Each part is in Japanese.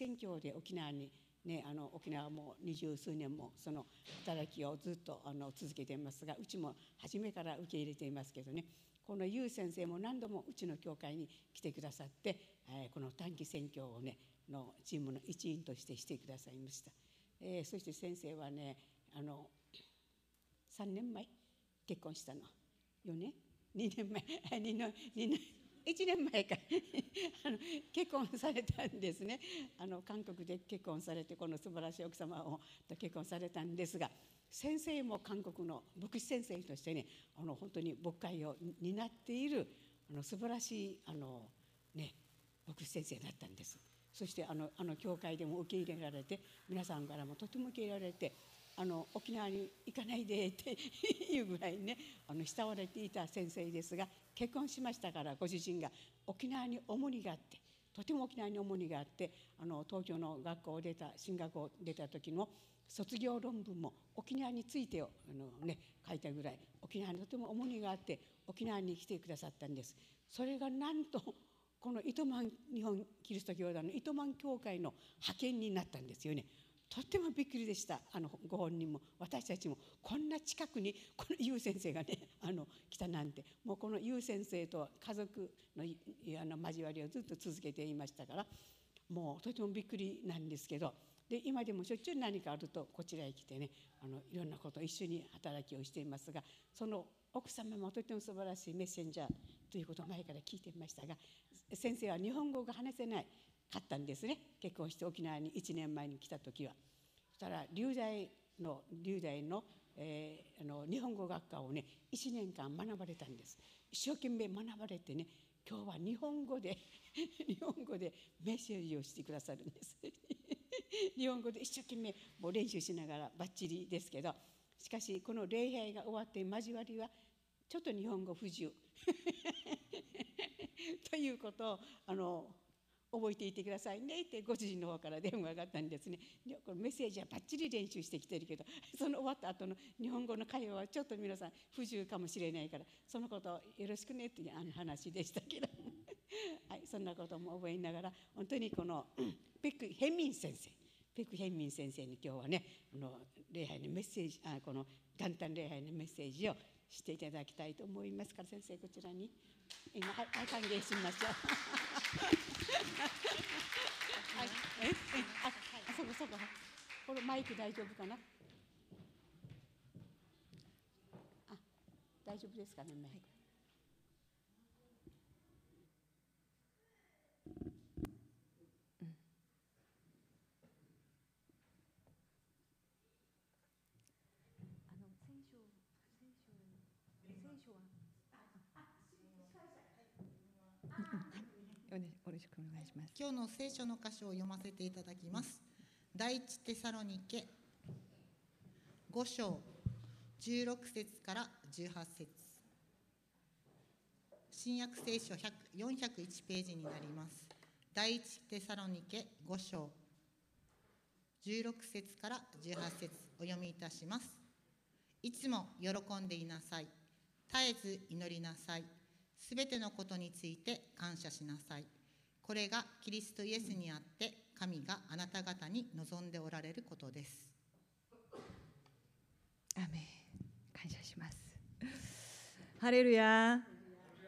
宣教で沖縄にね、あの沖縄も二十数年もその働きをずっとあの続けていますがうちも初めから受け入れていますけどね。このユウ先生も何度もうちの教会に来てくださって、えー、この短期宣教をねのチームの一員としてしてくださいました、えー、そして先生はねあの3年前結婚したの。4年？2年前？2年 ,2 年？1年前か。あの結婚されたんですね。あの韓国で結婚されてこの素晴らしい奥様をと結婚されたんですが先生も韓国の牧師先生としてねあの本当に牧会を担っているあの素晴らしいあの、ね、牧師先生だったんです。そしてあのあの教会でも受け入れられて皆さんからもとても受け入れられてあの沖縄に行かないで っていうぐらいねあの慕われていた先生ですが結婚しましたからご主人が沖縄に重荷があってとても沖縄に重荷があってあの東京の学校を出た進学を出た時の卒業論文も沖縄についてをあの、ね、書いたぐらい沖縄にとても重荷があって沖縄に来てくださったんです。それがなんとこの糸満日本キリスト教団の糸満教会の派遣になったんですよね。とってもびっくりでした。あのご本人も私たちもこんな近くにこのユウ先生がね あの来たなんて。もうこのユウ先生と家族のあの交わりをずっと続けていましたからもうとてもびっくりなんですけど。で今でもしょっちゅう何かあるとこちらへ来てねあのいろんなこと一緒に働きをしていますがその奥様もとても素晴らしいメッセンジャーということを前から聞いていましたが先生は日本語が話せない。かったんですね。結婚して沖縄に1年前に来た時は。そしたら龍大の龍大の,、えー、あの日本語学科をね1年間学ばれたんです。一生懸命学ばれてね今日は日本語で 日本語でメッセージをしてくださるんです。日本語で一生懸命もう練習しながらばっちりですけど。しかしこの礼拝が終わって交わりはちょっと日本語不自由。ということをあの覚えていてくださいねってご主人の方から電話があったんですね。このメッセージはばっちり練習してきてるけど その終わった後の日本語の会話はちょっと皆さん不自由かもしれないからそのことをよろしくねっていう話でしたけど はいそんなことも覚えながら本当にこのペク・ヘミン先生。ペク・ヘミン先生に今日はねこの礼拝のメッセージあこの元旦礼拝のメッセージをしていただきたいと思いますから先生こちらに。今はい歓迎しましょう。はい、え、あ、あ、そうかそうか。これマイク大丈夫かな？あ、大丈夫ですかね、マイク。よろしくお願いします。今日の聖書の箇所を読ませていただきます、第一テサロニケ5章16節から18節。新約聖書401ページになります。第一テサロニケ5章16節から18節。お読みいたします。いつも喜んでいなさい。絶えず祈りなさい。すべてのことについて感謝しなさい。これがキリストイエスにあって神があなた方に望んでおられることです。アメ感謝します。ハレルヤ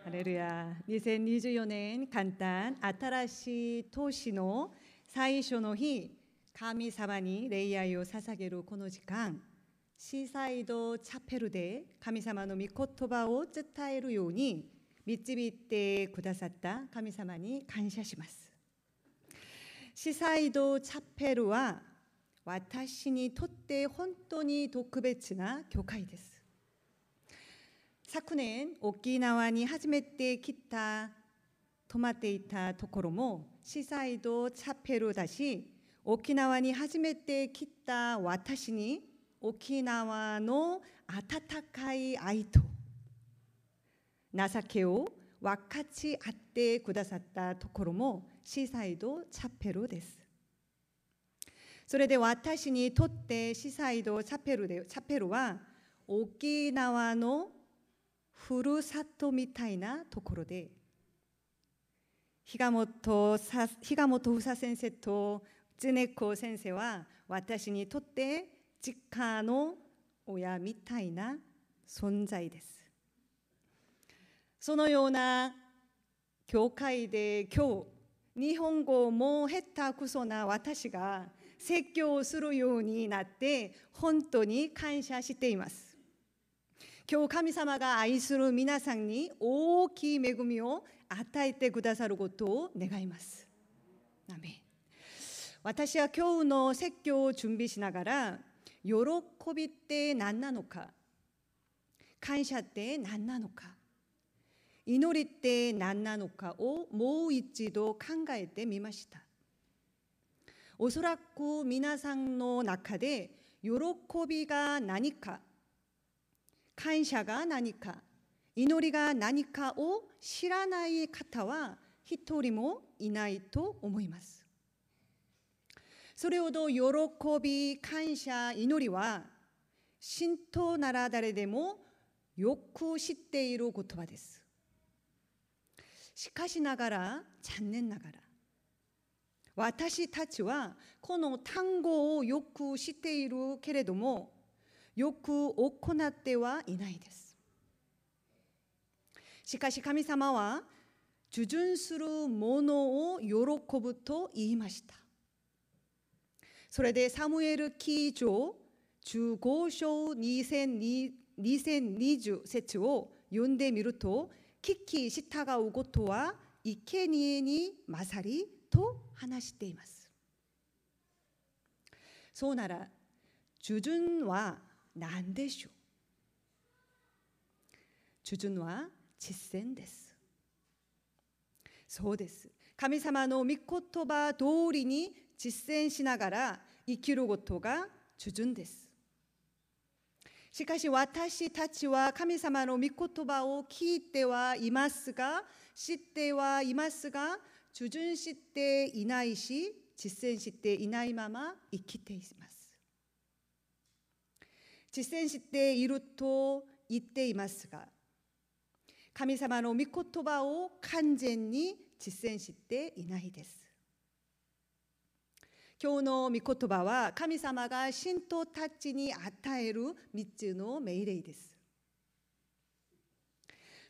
ハレルヤ2024年簡単新しい年の最初の日神様に礼拝を捧げるこの時間シーサイドチャペルで神様の御言葉を伝えるように導いてくださった神様に感謝します。シサイドチャペルは私にとって本当に特別な教会です。昨年沖縄に初めて来た泊まっていたところもシサイドチャペルだし沖縄に初めて来た私に沖縄の温かい愛と情けを分かち合ってくださったところもシーサイドチャペルです。それで私にとってシーサイドチャペルでチャペルは沖縄のふるさとみたいなところで比嘉本比嘉本房先生とツネコ先生は私にとって実家の親みたいな存在です。そのような教会で今日日本語も下手くそな私が説教をするようになって本当に感謝しています。今日神様が愛する皆さんに大きい恵みを与えてくださることを願います。アメ私は今日の説教を準備しながら喜びって何なのか感謝って何なのか祈りって何なのかをもう一度考えてみました。おそらく皆さんの中で喜びが何か感謝が何か祈りが何かを知らない方は一人もいないと思います。それほど喜び感謝祈りは神道なら誰でもよく知っている言葉です。しかしながら残念ながら私たちはこの単語をよく知っているけれどもよく行ってはいないです。しかし神様は受順するものを喜ぶと言いました。それでサムエル記上15章2020節を読んでみると聞き従うことは生贄に勝りと話しています。そうなら、주준は何でしょう주준は実践です。そうです。神様の御言葉通りに実践しながら生きることが주준です。 しかし私たちは神様の御言葉を聞いてはいますが、知ってはいますが、주준していないし実践していないまま生きています。実践していると言っていますが神様の御言葉を完全に実践していないです。今日の御言葉は神様が信徒たちに与える3つの命令です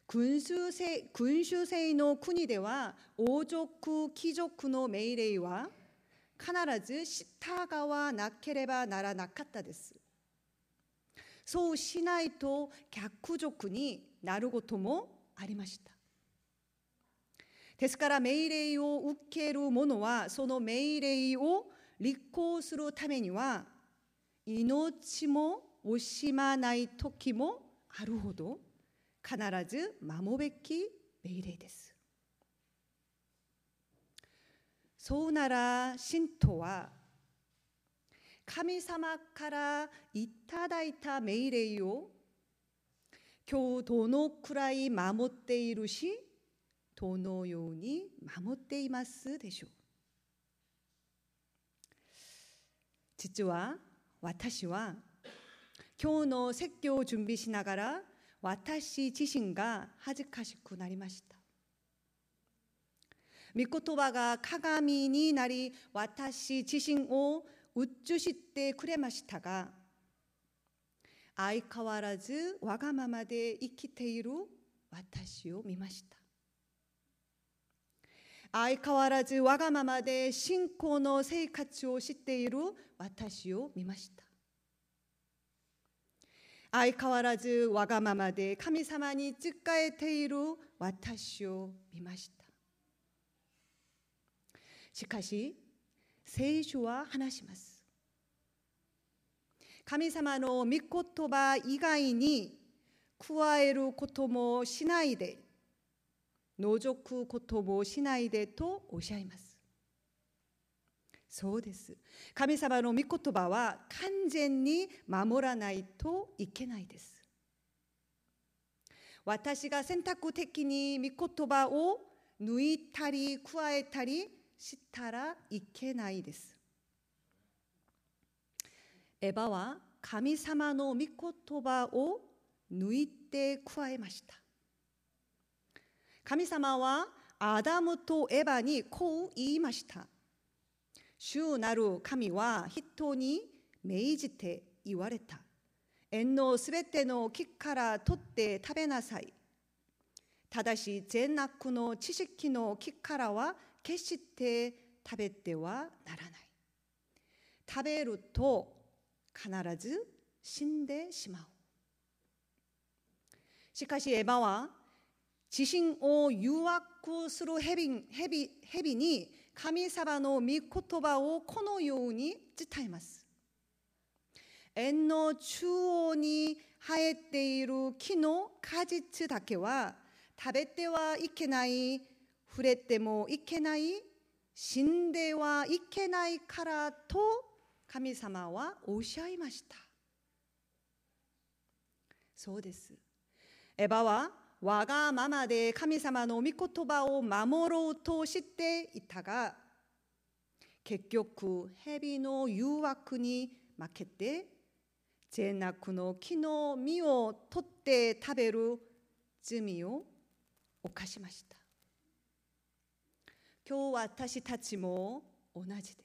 君主制君主制の国では王族貴族の命令は必ず従わなければならなかったです。そうしないと逆賊になることもありました。ですから命令を受ける者はその命令を立行するためには命も惜しまない時もあるほど必ず守るべき命令です。そうなら信徒は神様からいただいた命令を今日どのくらい守っているしどのように守っていますでしょう実は私は今日の説教を準備しながら私自身が恥ずかしくなりました。御言葉が鏡になり私自身を映してくれましたが相変わらずわがままで生きている私を見ました相変わらずわがままで信仰の生活をしている私を見ました相変わらずわがままで神様に仕えている私を見ました。しかし、聖書は話します。神様の御言葉以外に加えることもしないで、除くこともしないでとおっしゃいます。そうです。神様の御言葉は完全に守らないといけないです。私が選択的に御言葉を抜いたり加えたりしたらいけないです。エヴァは神様の御言葉を抜いて加えました。神様はアダムとエヴァにこう言いました。主なる神は人に命じて言われた。縁のすべての木から取って食べなさい。ただし善悪の知識の木からは決して食べてはならない。食べると必ず死んでしまう。しかしエヴァは自身を誘惑する蛇蛇蛇に神様の御言葉をこのように伝えます。縁の中央に生えている木の果実だけは食べてはいけない触れてもいけない死んではいけないからと神様はおっしゃいましたそうですエヴァはわがままで神様の御言葉を守ろうとしていたが結局蛇の誘惑に負けて善悪の木の実を取って食べる罪を犯しました今日私たちも同じで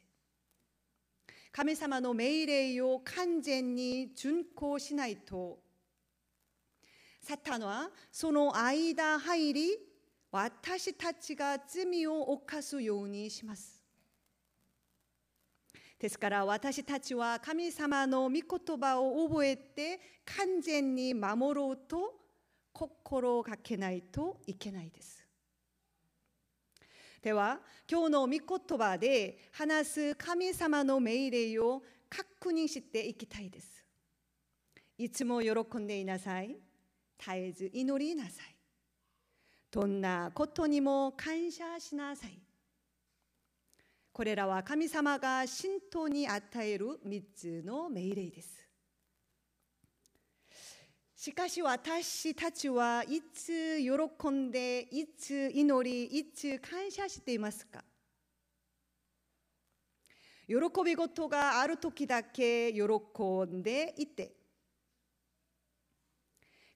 神様の命令を完全に遵行しないとタンはその間入り私たちが罪を犯すようにしますですから私たちは神様の御言葉を覚えて完全に守ろうと心がけないといけないです。では今日の御言葉で話す神様の命令を確認していきたいです。いつも喜んでいなさい。絶えず祈りなさい。どんなことにも感謝しなさい。これらは神様が信徒に与える3つの命令です。しかし私たちはいつ喜んで、いつ祈り、いつ感謝していますか？喜び事がある時だけ喜んでいて、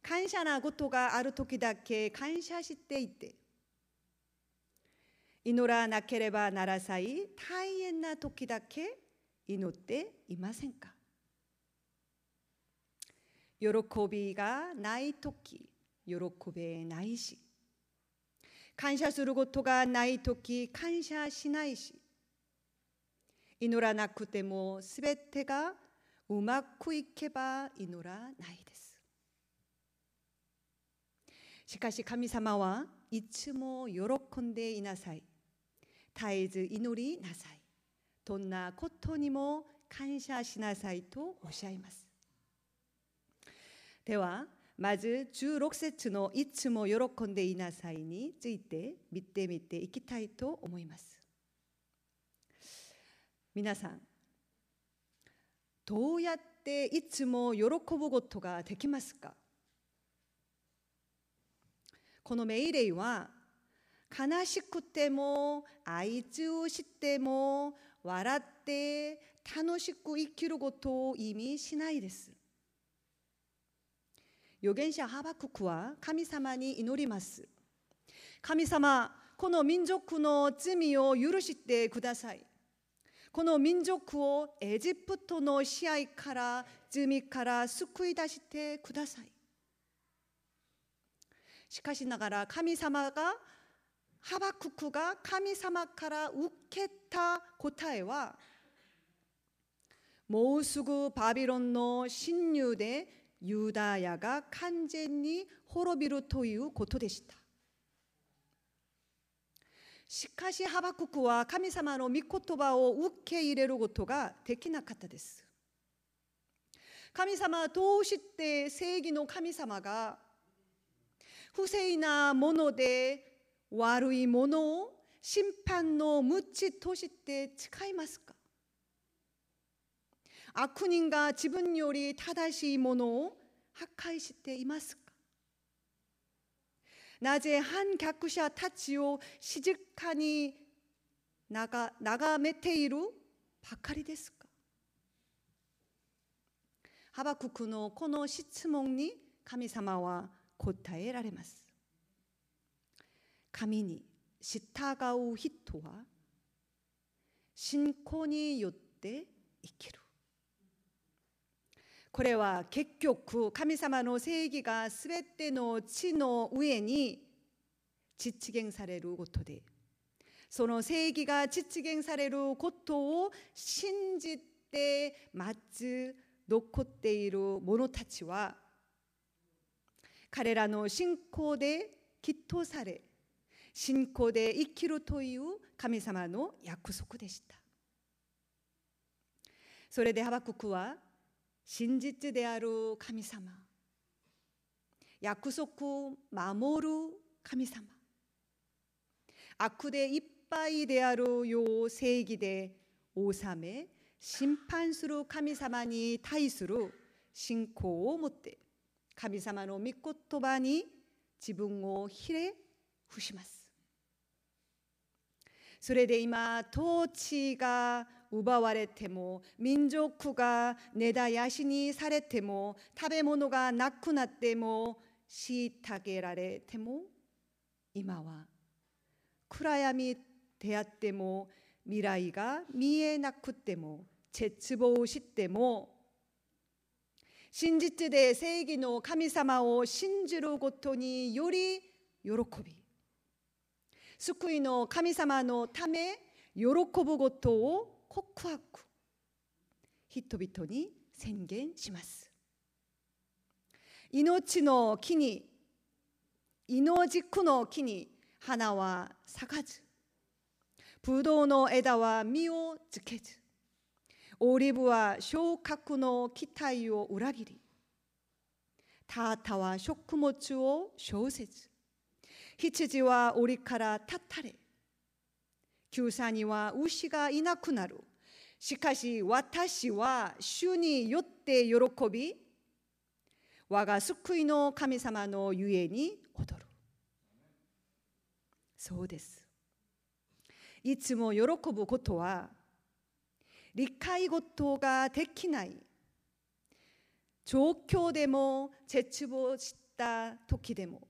感謝なことがある時だけ感謝していて、祈らなければならない大変な時だけ祈っていませんか喜びがない時喜べないし感謝することがない時感謝しないし祈らなくてもすべてがうまくいけば祈らないですしかし神様はいつも喜んでいなさい絶えず祈りなさい。どんなことにも感謝しなさいとおっしゃいます。では、まず16節のいつも喜んでいなさいについて見てみていきたいと思います。皆さん、どうやっていつも喜ぶことができますか？この命令は悲しくても愛情しても笑って楽しく生きることを意味しないです。預言者ハバククは神様に祈ります。神様、この民族の罪を許してください。この民族をエジプトの支配から罪から救い出してください。しかしながら神様がハバククが神様から受けた答えはもうすぐバビロンの侵入でユダヤが完全に滅びるということでした。しかしハバククは神様の御言葉を受け入れることができなかったです。神様はどうして正義の神様が不正なもので悪いものを審判の鞭として使いますか悪人が自分より正しいものを破壊していますかなぜ反逆者たちを静かに眺めているばかりですかハバククのこの質問に神様は答えられます。神に従う人は信仰によって生きるこれは結局神様の正義がすべての地の上に実現されることでその正義が実現されることを信じて待つ残っている者たちは彼らの信仰できっとされ信仰で生きるという神様の約束でしたそれでハバククは真実である神様約束を守る神様悪でいっぱいであるよう正義で治め審判する神様に対する信仰を持って神様の御言葉に自分をひれ伏します。それで今統治が奪われても民族が根絶やしにされても食べ物がなくなっても虐げられても今は暗闇であっても未来が見えなくても絶望しても真実で正義の神様を信じることにより喜び。救いの神様のため喜ぶことを告白。人々に宣言します。命の木に命軸の木に花は咲かず。ブドウの枝は実をつけず。オリーブは昇格の期待を裏切りタータは食物を小せず羊は檻から立たれ旧さには牛がいなくなるしかし私は主によって喜び我が救いの神様のゆえに踊るそうですいつも喜ぶことは理解事ができない状況でも絶望した時でも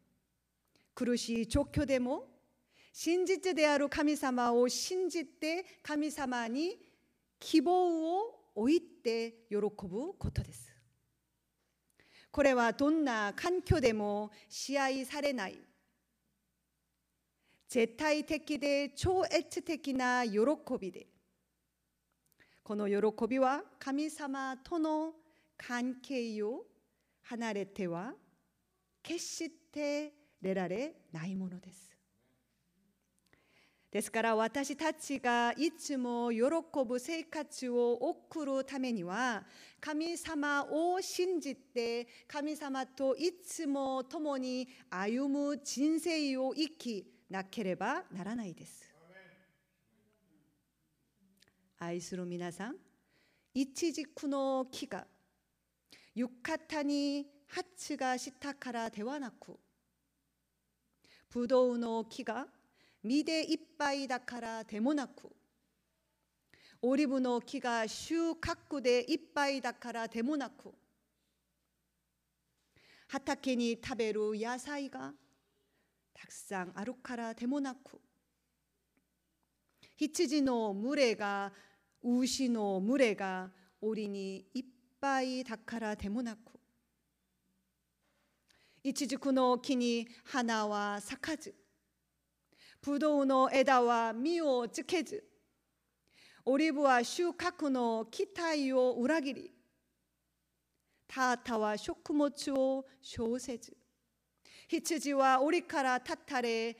苦しい状況でも真実である神様を信じて神様に希望を置いて喜ぶことです。これはどんな環境でも支配されない絶対的で超越的な喜びでこの喜びは神様との関係を離れては決して出られないものです。ですから私たちがいつも喜ぶ生活を送るためには神様を信じて神様といつも共に歩む人生を生きなければならないです。愛する皆さん、一軸の木が浴衣に鉢がしたからではなくブドウの木が実でいっぱいだからでもなくオリーブの木が収穫でいっぱいだからでもなく畑に食べる野菜がたくさんあるからでもなく羊の群れが牛の群れが檻にいっぱいだからでもなくイチジクの木に花は咲かず、ブドウの枝は実をつけず、オリーブは収穫の期待を裏切り、タータは食物を小せず、羊は檻から立たれ、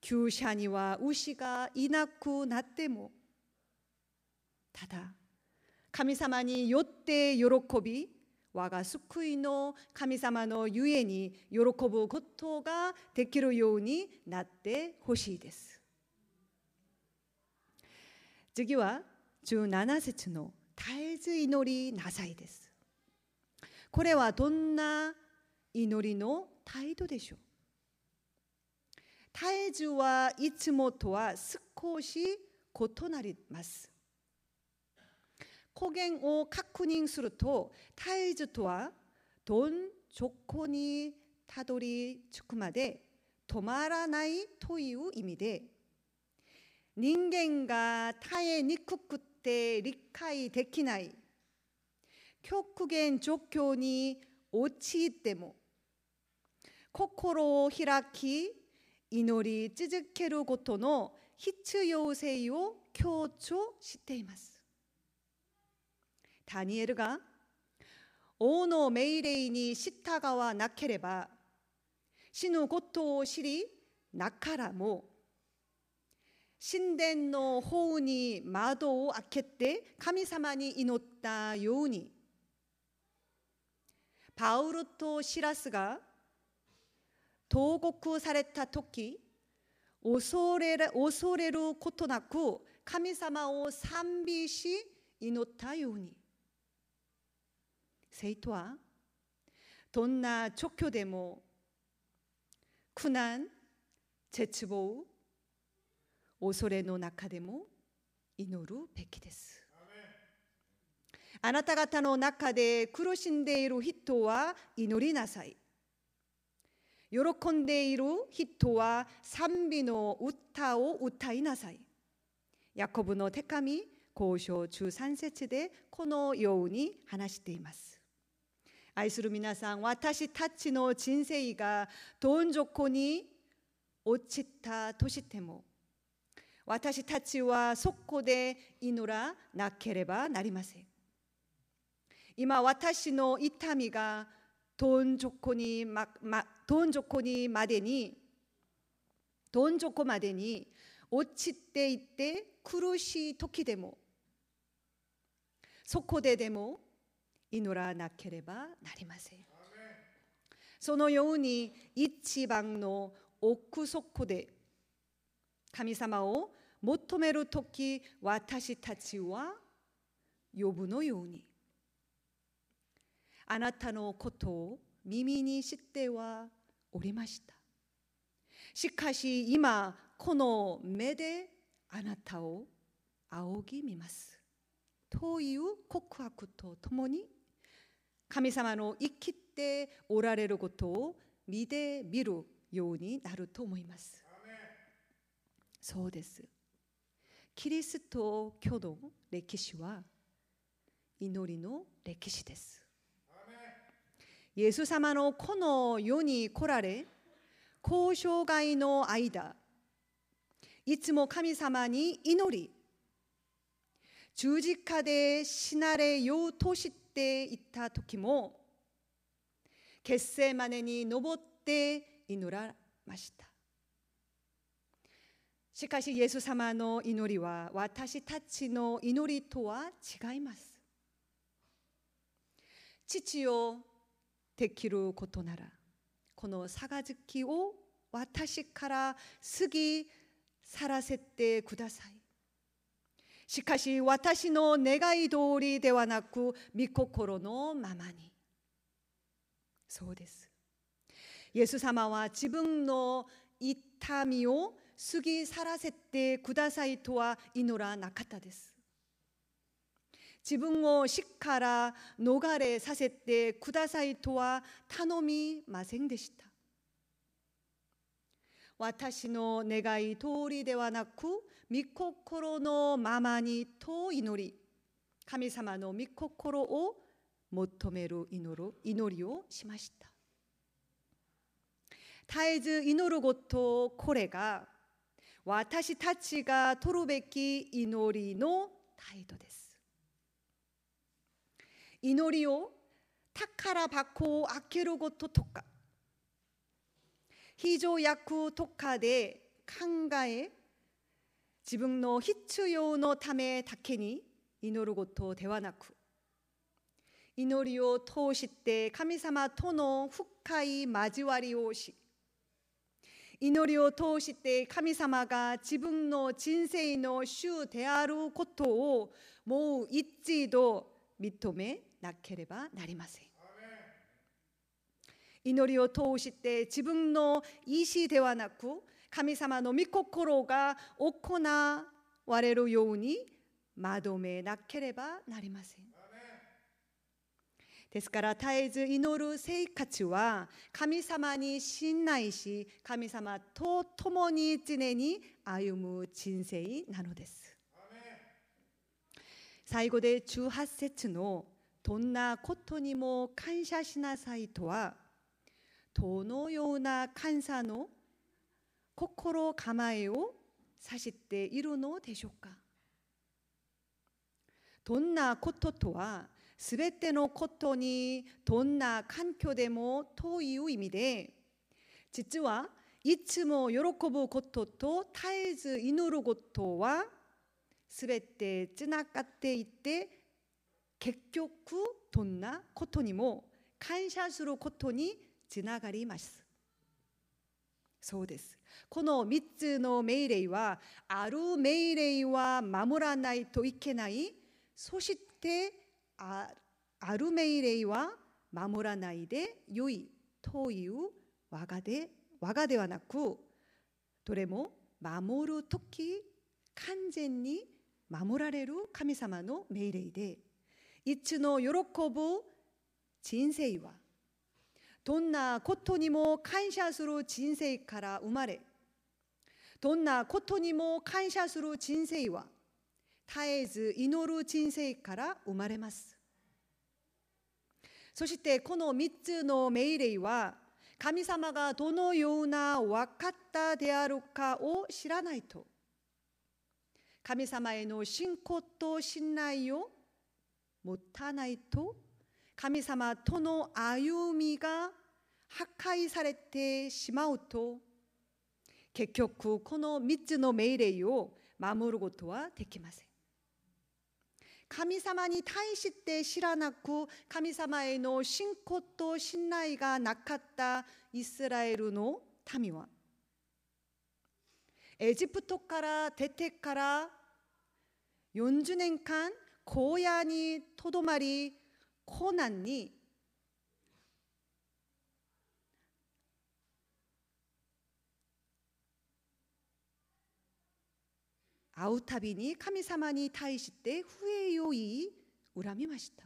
厩舎には牛がいなくなっても、ただ、神様によって喜び、我が救いの神様のゆえに喜ぶことができるようになってほしいです。次は17節の絶えず祈りなさいです。これはどんな祈りの態度でしょう絶えずはいつもとは少し異なります。語源を確認すると絶えずとはどん底にたどり着くまで止まらないという意味で人間が耐えにくくて理解できない極限状況に陥っても心を開き祈り続けることの必要性を強調しています。ダニエルが王の命令に従わなければ死ぬことを知りなからも神殿の方に窓を開けて神様に祈ったようにパウロとシラスが投獄された時恐れる恐れることなく神様を賛美し祈ったように生徒はどんな状況でも苦難、絶望、恐れの中でも祈るべきです。あなた方の中で苦しんでいる人は祈りなさい。喜んでいる人は賛美の歌を歌いなさい。ヤコブの手紙交渉中3節でこのように話しています。愛する皆さん、私たちの人生がどん底に落ちたとしても、私たちはそこで祈らなければなりません。今、私の痛みがどん底にま、ま、どん底にまでに、どん底までに落ちていって苦しい時でも、そこででも祈らなければなりません。そのように一番の奥底で神様を求めるとき私たちは呼ぶのようにあなたのことを耳にしてはおりました。しかし今この目であなたを仰ぎ見ます。という告白とともに神様の生きておられることを見てみるようになると思います。そうです。キリスト教の歴史は祈りの歴史です。イエス様のこの世に来られ、交渉外の間、いつも神様に祈り、十字架で死なれようとしていた時も決戦までに登って祈らましたしかしイエス様の祈りは私たちの祈りとは違います父をできることならこの杯を私から過ぎ去らせてくださいしかし私の願い通りではなく御心のままに。そうです。イエス様は自分の痛みを過ぎ去らせてくださいとは祈らなかったです。自分を死から逃れさせてくださいとは頼みませんでした。私の願い通りではなく御心のままにと祈り神様の御心を求める祈る祈りをしました。絶えず祈ることこれが私たちが取るべき祈りの態度です。祈りを宝箱を開けることとか非常訳とかで考え自分の必要のためだけに祈ることではなく祈りを通して神様との深い交わりをし祈りを通して神様が自分の人生の主であることをもう一度認めなければなりません。祈りを通して自分の意志ではなく神様の御心が行われるようにまとめなければなりません。ですから絶えず祈る生活は神様に信頼し神様と共に常に歩む人生なのです最後で18節のどんなことにも感謝しなさいとはどのような感謝の心構えを指しているのでしょうか？どんなこととはすべてのことにどんな環境でもという意味で実はいつも喜ぶことと絶えず祈ることはすべてつながっていて結局どんなことにも感謝することにつながります。そうです。この3つの命令はある命令は守らないといけない。そしてあある命令は守らないで良いという我がで我がではなくどれも守る時完全に守られる神様の命令でいつの喜ぶ人生はどんなことにも感謝する人生から生まれどんなことにも感謝する人生は絶えず祈る人生から生まれます。そしてこの3つの命令は神様がどのような分かったであるかを知らないと神様への信仰と信頼を持たないと神様との歩みが破壊されてしまうと結局この3つの命令を守ることはできません。神様に対して知らなく神様への信仰と信頼がなかったイスラエルの民はエジプトから出てから40年間荒野にとどまりコ難に会うたびに神様に対して不栄を言い恨みました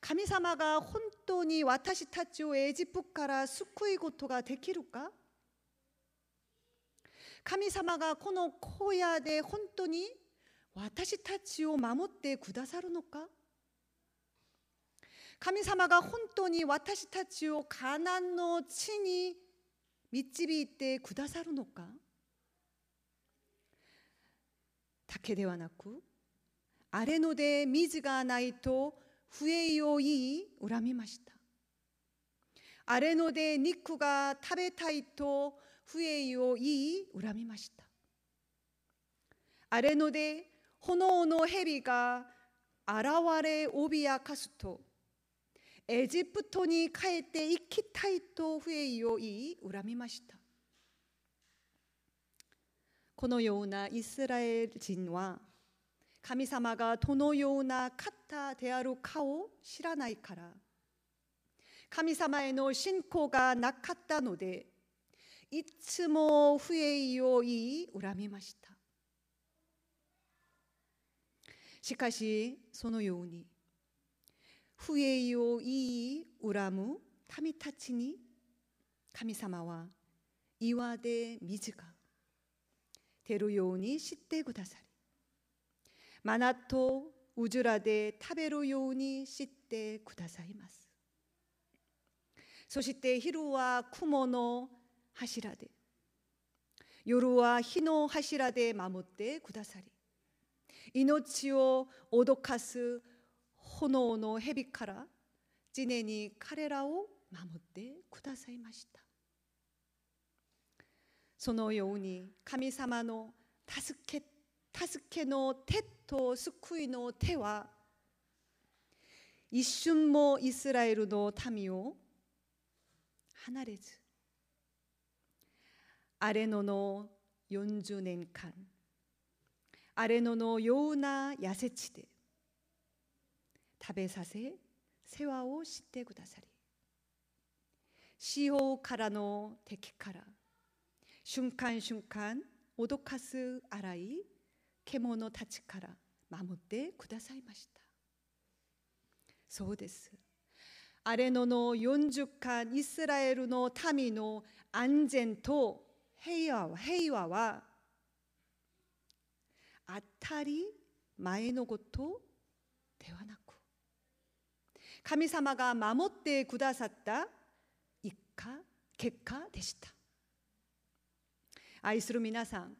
神様が本当に私たちをエジプトから救いことができるか神様がこの荒野で本当に私たちを守ってくださるのか神様が本当に私たちをカナンの地に導いてくださるのか？だけではなく荒れ野で水がないと不栄を言い恨みました。荒れ野で肉が食べたいと不栄を言い恨みました。荒れ野で炎の蛇が現れ脅かすとエジプトに帰って行きたいと不を言い恨みましたこのようなイスラエル人は神様がどのような方であるかを知らないから神様への信仰がなかったのでいつも不栄を言い恨みましたしかしそのように不栄を言い恨む民たちに神様は岩で水が出るようにしてくださりマナとウジュラで食べるようにしてくださいますそして昼は雲の柱で夜は火の柱で守ってくださり命を脅かす炎の蛇から常に彼らを守ってくださいました。そのように神様の助け助けの手と救いの手は一瞬もイスラエルの民を離れずアレノの40年間アレノのような痩せ地で食べさせ世話をしてくださり。潮からの敵から瞬間瞬間脅かす荒い獣たちから守ってくださいました。そうです。アレノの40間イスラエルの民の安全と平和平和は当たり前のことではなく神様が守ってくださった一家結果でした愛する皆さん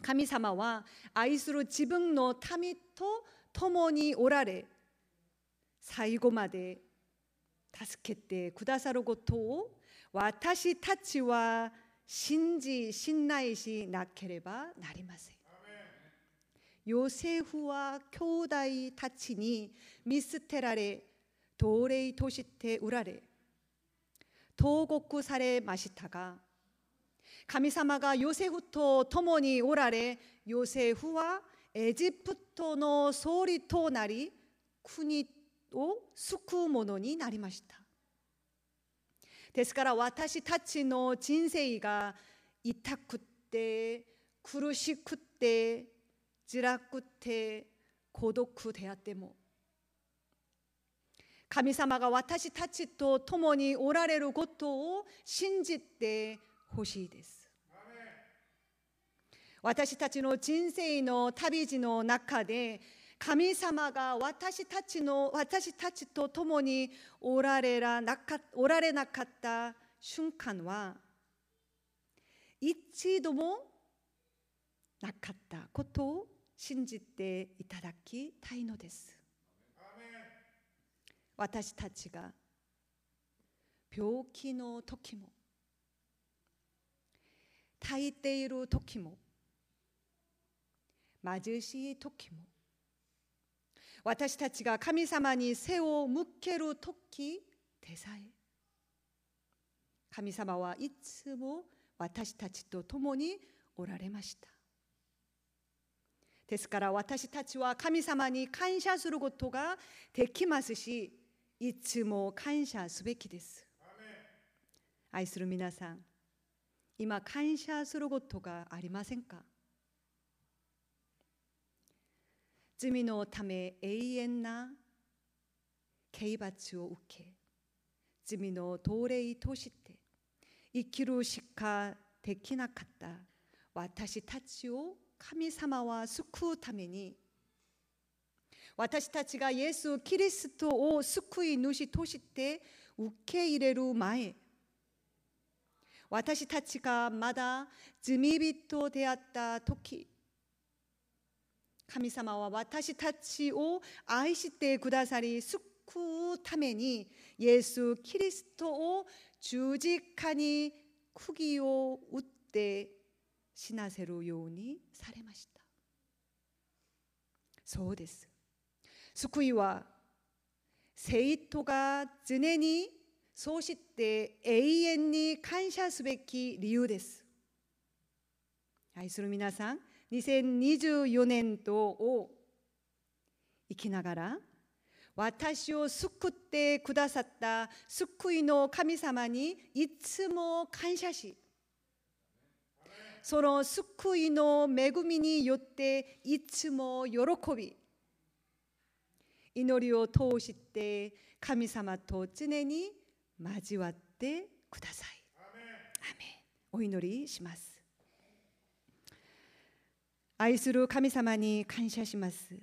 神様は愛する自分の民と共におられ最後まで助けてくださることを私たちは信じ信頼しなければなりません。ヨセフは兄弟たちに見捨てられ奴隷として売られ投獄されましたが神様がヨセフと共におられヨセフはエジプトの総理となり国を救うものになりましたですから私たちの人生が痛くて苦しくて辛くて孤独であっても神様が私たちと共におられることを信じてほしいです。私たちの人生の旅路の中で神様が私たちの私たちと共におられなかおられなかった瞬間は一度もなかったことを信じていただきたいのです。私たちが。病気の時も。耐えている時も。貧しい時も。私たちが神様に背を向ける時でさえ。神様はいつも私たちと共におられました。ですから私たちは神様に感謝することができますしいつも感謝すべきです。愛する皆さん今感謝することがありませんか？罪のため永遠な刑罰を受け罪の奴隷として生きるしかできなかった私たちを神様は救うために私たちがイエス・キリストを救い主として受け入れる前私たちがまだ罪人であった時神様は私たちを愛してくださり救うためにイエス・キリストを十字架に釘を打って死なせるようにされましたそうです救いは生徒が常にそうして永遠に感謝すべき理由です。愛する皆さん2024年度を生きながら私を救ってくださった救いの神様にいつも感謝しその救いの恵みによっていつも喜び祈りを通して神様と常に交わってください。お祈りします。愛する神様に感謝します。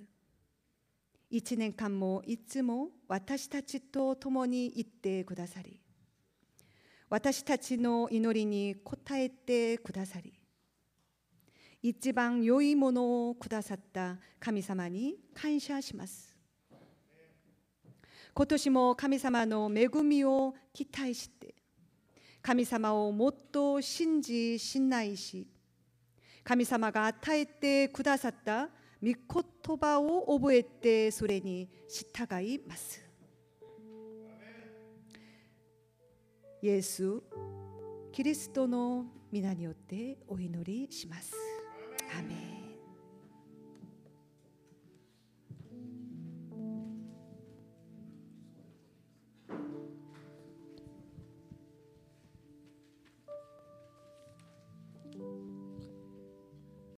一年間もいつも私たちと共に行ってくださり、私たちの祈りに応えてくださり、一番良いものをくださった神様に感謝します。今年も神様の恵みを期待して、神様をもっと信じ信頼し、神様が与えてくださった御言葉を覚えてそれに従います。イエス、キリストの皆によってお祈りします。アメン